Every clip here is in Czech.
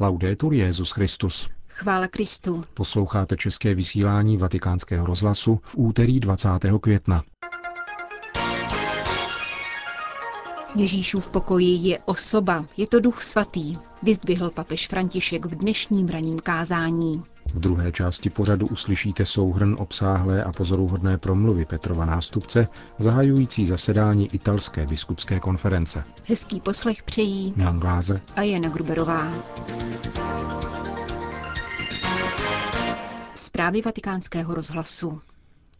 Laudetur Jezus Christus. Chvála Kristu. Posloucháte české vysílání Vatikánského rozhlasu v úterý 20. května. Ježíšův pokoji je osoba, je to duch svatý, vyzdvihl papež František v dnešním raním kázání. V druhé části pořadu uslyšíte souhrn obsáhlé a pozoruhodné promluvy Petrova nástupce, zahajující zasedání italské biskupské konference. Hezký poslech přejí Milan Glázer a Jana Gruberová. Zprávy vatikánského rozhlasu.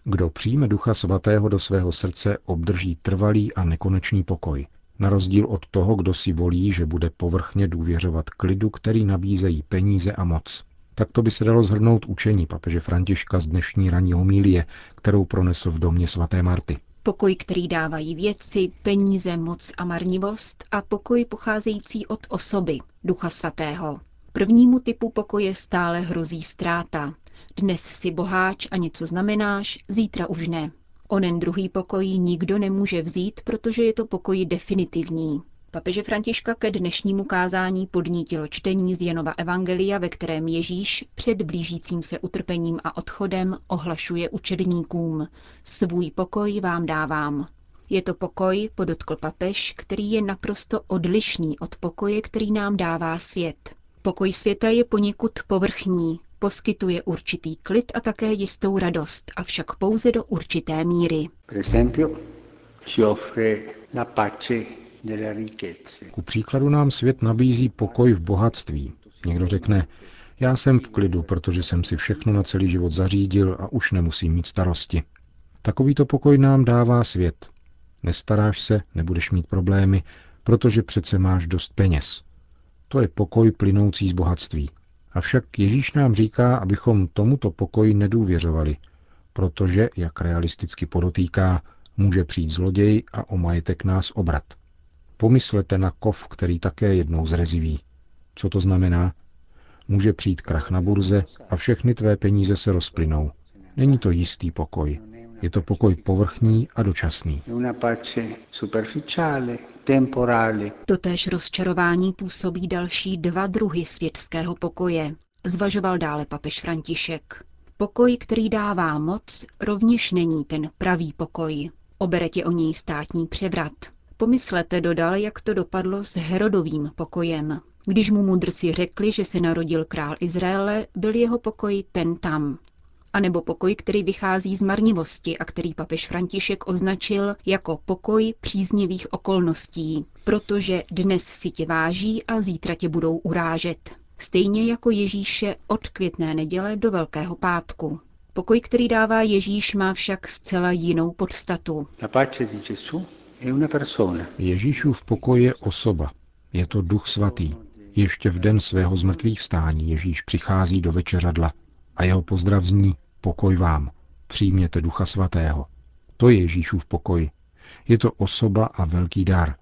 Kdo přijme Ducha Svatého do svého srdce, obdrží trvalý a nekonečný pokoj. Na rozdíl od toho, kdo si volí, že bude povrchně důvěřovat klidu, který nabízejí peníze a moc. Tak to by se dalo zhrnout učení papeže Františka z dnešní ranní homílie, kterou pronesl v domě svaté Marty. Pokoj, který dávají věci, peníze, moc a marnivost a pokoj pocházející od osoby, Ducha Svatého. Prvnímu typu pokoje stále hrozí ztráta. Dnes si boháč a něco znamenáš, zítra už ne. Onen druhý pokoj nikdo nemůže vzít, protože je to pokoj definitivní. Papeže Františka ke dnešnímu kázání podnítilo čtení z Janova Evangelia, ve kterém Ježíš před blížícím se utrpením a odchodem ohlašuje učedníkům. Svůj pokoj vám dávám. Je to pokoj, podotkl papež, který je naprosto odlišný od pokoje, který nám dává svět. Pokoj světa je poněkud povrchní, poskytuje určitý klid a také jistou radost, avšak pouze do určité míry. Ku příkladu nám svět nabízí pokoj v bohatství. Někdo řekne, já jsem v klidu, protože jsem si všechno na celý život zařídil a už nemusím mít starosti. Takovýto pokoj nám dává svět. Nestaráš se, nebudeš mít problémy, protože přece máš dost peněz. To je pokoj plynoucí z bohatství. Avšak Ježíš nám říká, abychom tomuto pokoji nedůvěřovali, protože, jak realisticky podotýká, může přijít zloděj a o majetek nás obrat. Pomyslete na kov, který také jednou zreziví. Co to znamená? Může přijít krach na burze a všechny tvé peníze se rozplynou. Není to jistý pokoj. Je to pokoj povrchní a dočasný. Totéž rozčarování působí další dva druhy světského pokoje, zvažoval dále papež František. Pokoj, který dává moc, rovněž není ten pravý pokoj. Obere tě o něj státní převrat. Pomyslete, dodal, jak to dopadlo s Herodovým pokojem. Když mu mudrci řekli, že se narodil král Izraele, byl jeho pokoj ten tam anebo pokoj, který vychází z marnivosti a který papež František označil jako pokoj příznivých okolností, protože dnes si tě váží a zítra tě budou urážet. Stejně jako Ježíše od květné neděle do Velkého pátku. Pokoj, který dává Ježíš, má však zcela jinou podstatu. Ježíšův pokoj je osoba. Je to duch svatý. Ještě v den svého zmrtvých vstání Ježíš přichází do večeřadla a jeho pozdrav zní Pokoj vám, přijměte Ducha Svatého. To je Ježíšův pokoj. Je to osoba a velký dar.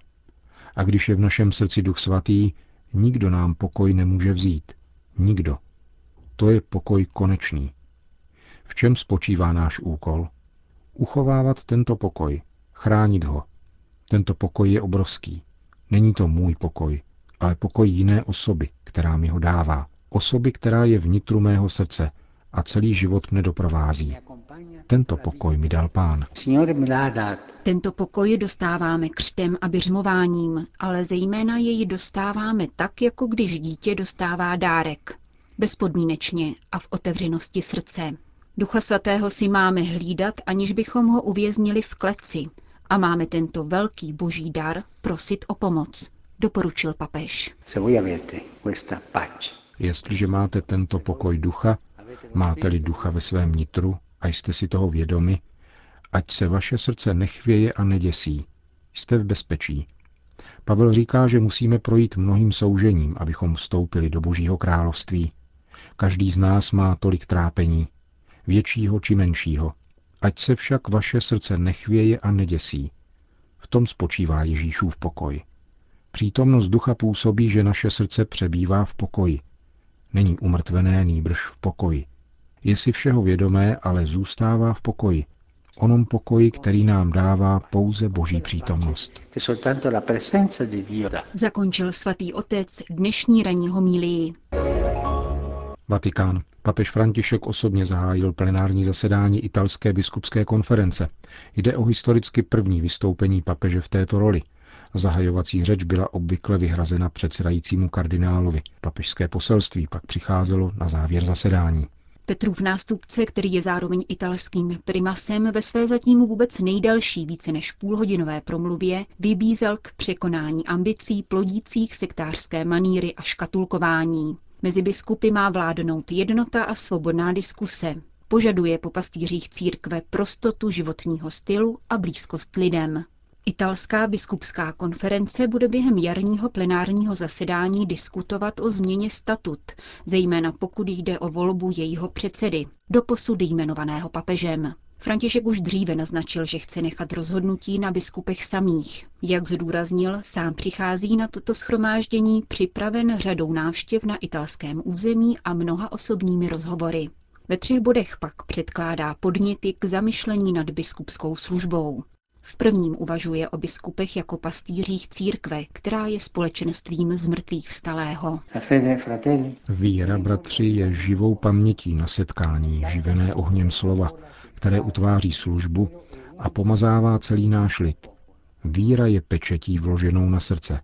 A když je v našem srdci Duch Svatý, nikdo nám pokoj nemůže vzít. Nikdo. To je pokoj konečný. V čem spočívá náš úkol? Uchovávat tento pokoj, chránit ho. Tento pokoj je obrovský. Není to můj pokoj, ale pokoj jiné osoby, která mi ho dává. Osoby, která je vnitru mého srdce a celý život mne doprovází. Tento pokoj mi dal pán. Tento pokoj dostáváme křtem a běžmováním, ale zejména jej dostáváme tak, jako když dítě dostává dárek. Bezpodmínečně a v otevřenosti srdce. Ducha svatého si máme hlídat, aniž bychom ho uvěznili v kleci. A máme tento velký boží dar prosit o pomoc, doporučil papež. Jestliže máte tento pokoj ducha, Máte-li ducha ve svém nitru a jste si toho vědomi, ať se vaše srdce nechvěje a neděsí. Jste v bezpečí. Pavel říká, že musíme projít mnohým soužením, abychom vstoupili do Božího království. Každý z nás má tolik trápení, většího či menšího. Ať se však vaše srdce nechvěje a neděsí. V tom spočívá Ježíšův pokoj. Přítomnost ducha působí, že naše srdce přebývá v pokoji. Není umrtvené nýbrž v pokoji. Je si všeho vědomé, ale zůstává v pokoji. onom pokoji, který nám dává pouze Boží přítomnost. Zakončil svatý otec dnešní ranní homílii. Vatikán. Papež František osobně zahájil plenární zasedání italské biskupské konference. Jde o historicky první vystoupení papeže v této roli. Zahajovací řeč byla obvykle vyhrazena předsedajícímu kardinálovi. Papežské poselství pak přicházelo na závěr zasedání. Petrův nástupce, který je zároveň italským primasem, ve své zatím vůbec nejdelší více než půlhodinové promluvě vybízel k překonání ambicí plodících sektářské maníry a škatulkování. Mezi biskupy má vládnout jednota a svobodná diskuse. Požaduje po pastýřích církve prostotu životního stylu a blízkost lidem. Italská biskupská konference bude během jarního plenárního zasedání diskutovat o změně statut, zejména pokud jde o volbu jejího předsedy, doposud jmenovaného papežem. František už dříve naznačil, že chce nechat rozhodnutí na biskupech samých. Jak zdůraznil, sám přichází na toto schromáždění připraven řadou návštěv na italském území a mnoha osobními rozhovory. Ve třech bodech pak předkládá podněty k zamyšlení nad biskupskou službou. V prvním uvažuje o biskupech jako pastýřích církve, která je společenstvím zmrtvých vstalého. Víra, bratři, je živou pamětí na setkání, živené ohněm slova, které utváří službu a pomazává celý náš lid. Víra je pečetí vloženou na srdce.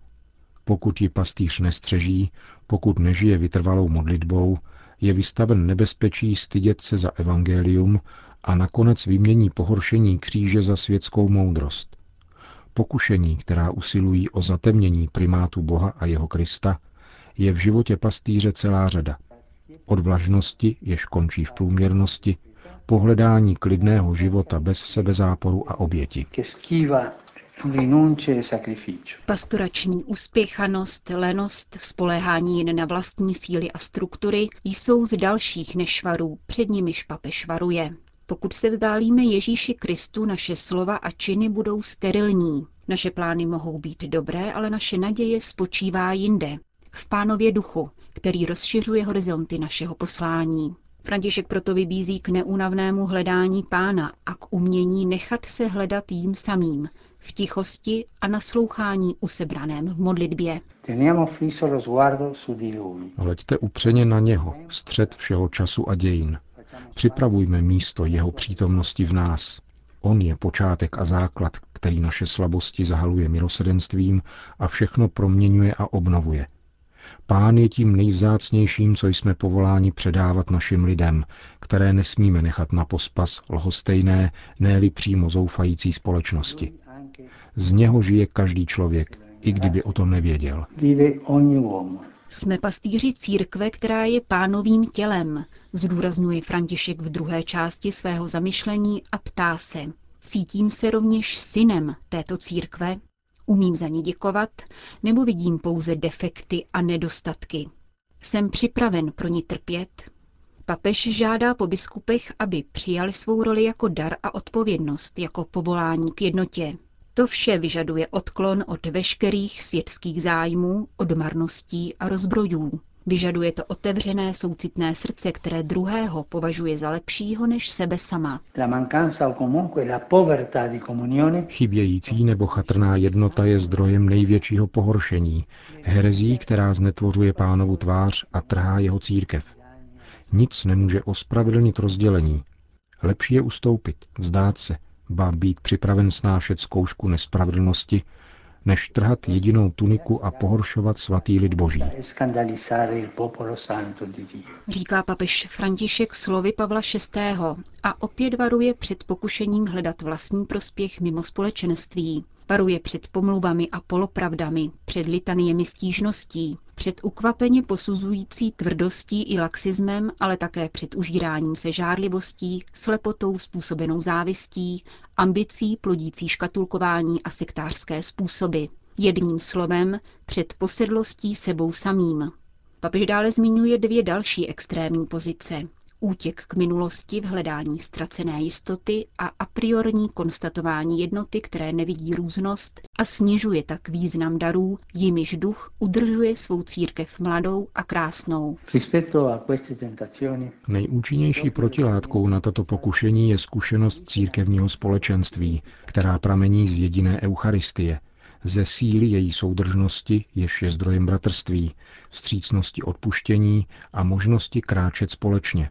Pokud ji pastýř nestřeží, pokud nežije vytrvalou modlitbou, je vystaven nebezpečí stydět se za evangelium a nakonec vymění pohoršení kříže za světskou moudrost. Pokušení, která usilují o zatemnění primátu Boha a jeho Krista, je v životě pastýře celá řada. Od vlažnosti, jež končí v průměrnosti, pohledání klidného života bez sebezáporu a oběti. Pastorační uspěchanost, lenost, spoléhání jen na vlastní síly a struktury jsou z dalších nešvarů, před nimiž papež varuje. Pokud se vzdálíme Ježíši Kristu, naše slova a činy budou sterilní. Naše plány mohou být dobré, ale naše naděje spočívá jinde. V pánově duchu, který rozšiřuje horizonty našeho poslání. František proto vybízí k neúnavnému hledání pána a k umění nechat se hledat jím samým, v tichosti a naslouchání usebraném v modlitbě. Hleďte upřeně na něho, střed všeho času a dějin. Připravujme místo jeho přítomnosti v nás. On je počátek a základ, který naše slabosti zahaluje milosedenstvím a všechno proměňuje a obnovuje. Pán je tím nejvzácnějším, co jsme povoláni předávat našim lidem, které nesmíme nechat na pospas lhostejné, ne přímo zoufající společnosti. Z něho žije každý člověk, i kdyby o tom nevěděl. Jsme pastýři církve, která je pánovým tělem, zdůrazňuje František v druhé části svého zamyšlení a ptá se. Cítím se rovněž synem této církve? Umím za ní děkovat, nebo vidím pouze defekty a nedostatky? Jsem připraven pro ní trpět? Papež žádá po biskupech, aby přijali svou roli jako dar a odpovědnost, jako povolání k jednotě. To vše vyžaduje odklon od veškerých světských zájmů, od marností a rozbrojů. Vyžaduje to otevřené soucitné srdce, které druhého považuje za lepšího než sebe sama. Chybějící nebo chatrná jednota je zdrojem největšího pohoršení, herezí, která znetvořuje pánovu tvář a trhá jeho církev. Nic nemůže ospravedlnit rozdělení. Lepší je ustoupit, vzdát se, ba být připraven snášet zkoušku nespravedlnosti, než trhat jedinou tuniku a pohoršovat svatý lid boží. Říká papež František slovy Pavla VI. a opět varuje před pokušením hledat vlastní prospěch mimo společenství. Varuje před pomluvami a polopravdami, před litaniemi stížností, před ukvapeně posuzující tvrdostí i laxismem, ale také před užíráním se žárlivostí, slepotou způsobenou závistí, ambicí plodící škatulkování a sektářské způsoby. Jedním slovem před posedlostí sebou samým. Papež dále zmiňuje dvě další extrémní pozice. Útěk k minulosti v hledání ztracené jistoty a a priorní konstatování jednoty, které nevidí různost a snižuje tak význam darů, jimiž duch udržuje svou církev mladou a krásnou. Nejúčinnější protilátkou na tato pokušení je zkušenost církevního společenství, která pramení z jediné Eucharistie, ze síly její soudržnosti, jež je zdrojem bratrství, vstřícnosti odpuštění a možnosti kráčet společně.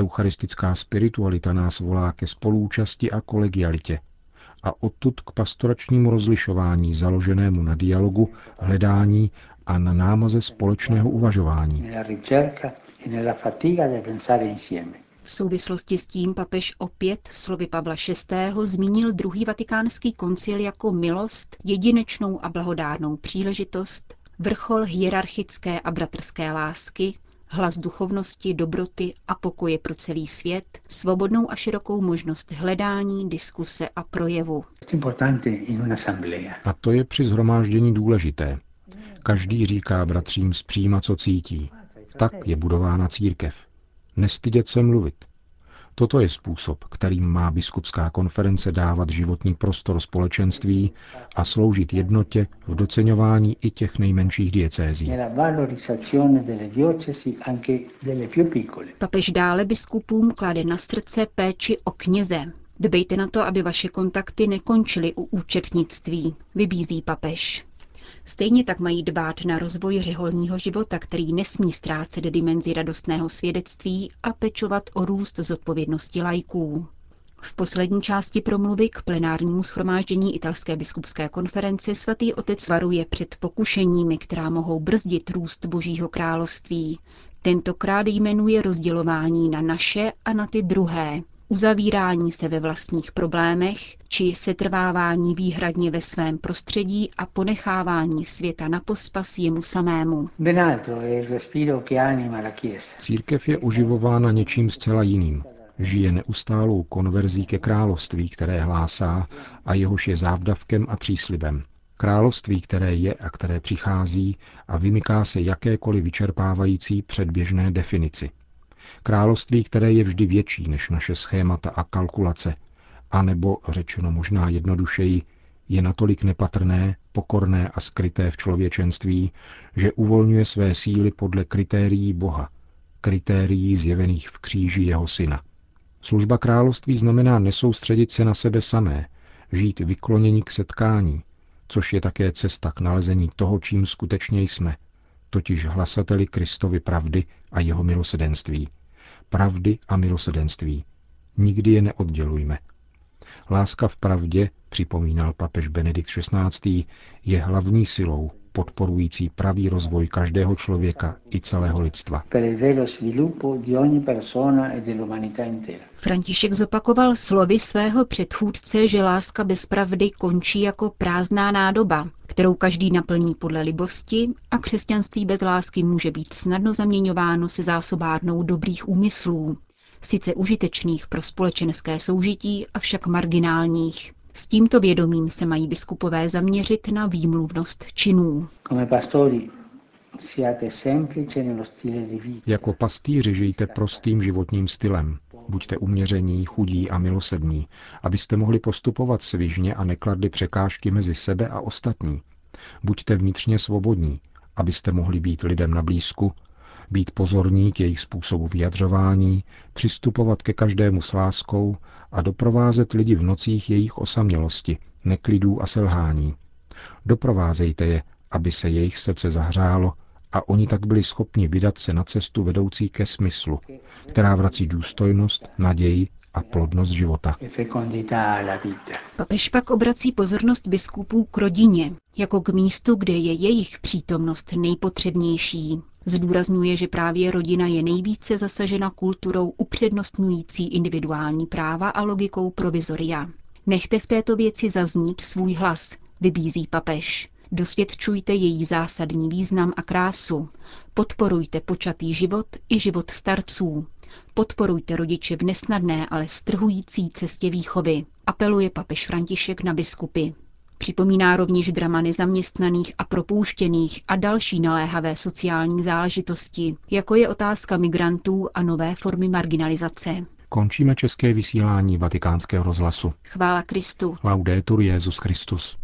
Eucharistická spiritualita nás volá ke spolúčasti a kolegialitě a odtud k pastoračnímu rozlišování založenému na dialogu, hledání a na námaze společného uvažování. V souvislosti s tím papež opět v slovy Pavla VI. zmínil druhý vatikánský koncil jako milost, jedinečnou a blahodárnou příležitost, vrchol hierarchické a bratrské lásky, hlas duchovnosti, dobroty a pokoje pro celý svět, svobodnou a širokou možnost hledání, diskuse a projevu. A to je při zhromáždění důležité. Každý říká bratřím zpříma, co cítí. Tak je budována církev. Nestydět se mluvit. Toto je způsob, kterým má biskupská konference dávat životní prostor společenství a sloužit jednotě v doceňování i těch nejmenších diecézí. Papež dále biskupům klade na srdce péči o kněze. Dbejte na to, aby vaše kontakty nekončily u účetnictví, vybízí papež. Stejně tak mají dbát na rozvoj řeholního života, který nesmí ztrácet dimenzi radostného svědectví a pečovat o růst zodpovědnosti lajků. V poslední části promluvy k plenárnímu schromáždění italské biskupské konference svatý otec varuje před pokušeními, která mohou brzdit růst Božího království. Tentokrát jmenuje rozdělování na naše a na ty druhé, uzavírání se ve vlastních problémech či setrvávání výhradně ve svém prostředí a ponechávání světa na pospas jemu samému. Církev je uživována něčím zcela jiným. Žije neustálou konverzí ke království, které hlásá a jehož je závdavkem a příslibem. Království, které je a které přichází a vymyká se jakékoliv vyčerpávající předběžné definici – Království, které je vždy větší než naše schémata a kalkulace, anebo, řečeno možná jednodušeji, je natolik nepatrné, pokorné a skryté v člověčenství, že uvolňuje své síly podle kritérií Boha, kritérií zjevených v kříži jeho syna. Služba království znamená nesoustředit se na sebe samé, žít vyklonění k setkání, což je také cesta k nalezení toho, čím skutečně jsme, totiž hlasateli Kristovy pravdy a jeho milosedenství – pravdy a milosedenství. Nikdy je neoddělujme. Láska v pravdě, připomínal papež Benedikt XVI., je hlavní silou, podporující pravý rozvoj každého člověka i celého lidstva. E František zopakoval slovy svého předchůdce, že láska bez pravdy končí jako prázdná nádoba, kterou každý naplní podle libosti a křesťanství bez lásky může být snadno zaměňováno se zásobárnou dobrých úmyslů, sice užitečných pro společenské soužití, avšak marginálních. S tímto vědomím se mají biskupové zaměřit na výmluvnost činů. Jako pastýři žijte prostým životním stylem. Buďte uměření, chudí a milosední, abyste mohli postupovat svižně a nekladli překážky mezi sebe a ostatní. Buďte vnitřně svobodní, abyste mohli být lidem na blízku, být pozorní k jejich způsobu vyjadřování, přistupovat ke každému s láskou a doprovázet lidi v nocích jejich osamělosti, neklidů a selhání. Doprovázejte je, aby se jejich srdce zahřálo a oni tak byli schopni vydat se na cestu vedoucí ke smyslu, která vrací důstojnost, naději a plodnost života. Papež pak obrací pozornost biskupů k rodině, jako k místu, kde je jejich přítomnost nejpotřebnější. Zdůrazňuje, že právě rodina je nejvíce zasažena kulturou upřednostňující individuální práva a logikou provizoria. Nechte v této věci zaznít svůj hlas, vybízí papež. Dosvědčujte její zásadní význam a krásu. Podporujte počatý život i život starců. Podporujte rodiče v nesnadné, ale strhující cestě výchovy, apeluje papež František na biskupy. Připomíná rovněž drama nezaměstnaných a propouštěných a další naléhavé sociální záležitosti, jako je otázka migrantů a nové formy marginalizace. Končíme české vysílání vatikánského rozhlasu. Chvála Kristu. Laudetur Jezus Christus.